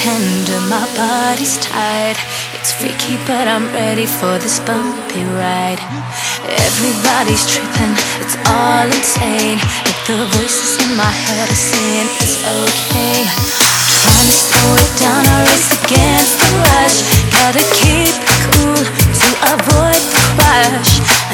tender, my body's tired. It's freaky, but I'm ready for this bumpy ride. Everybody's tripping, it's all insane. But the voices in my head are saying it's okay. Trying to slow it down, I race against the rush. Gotta keep it cool to avoid the crash.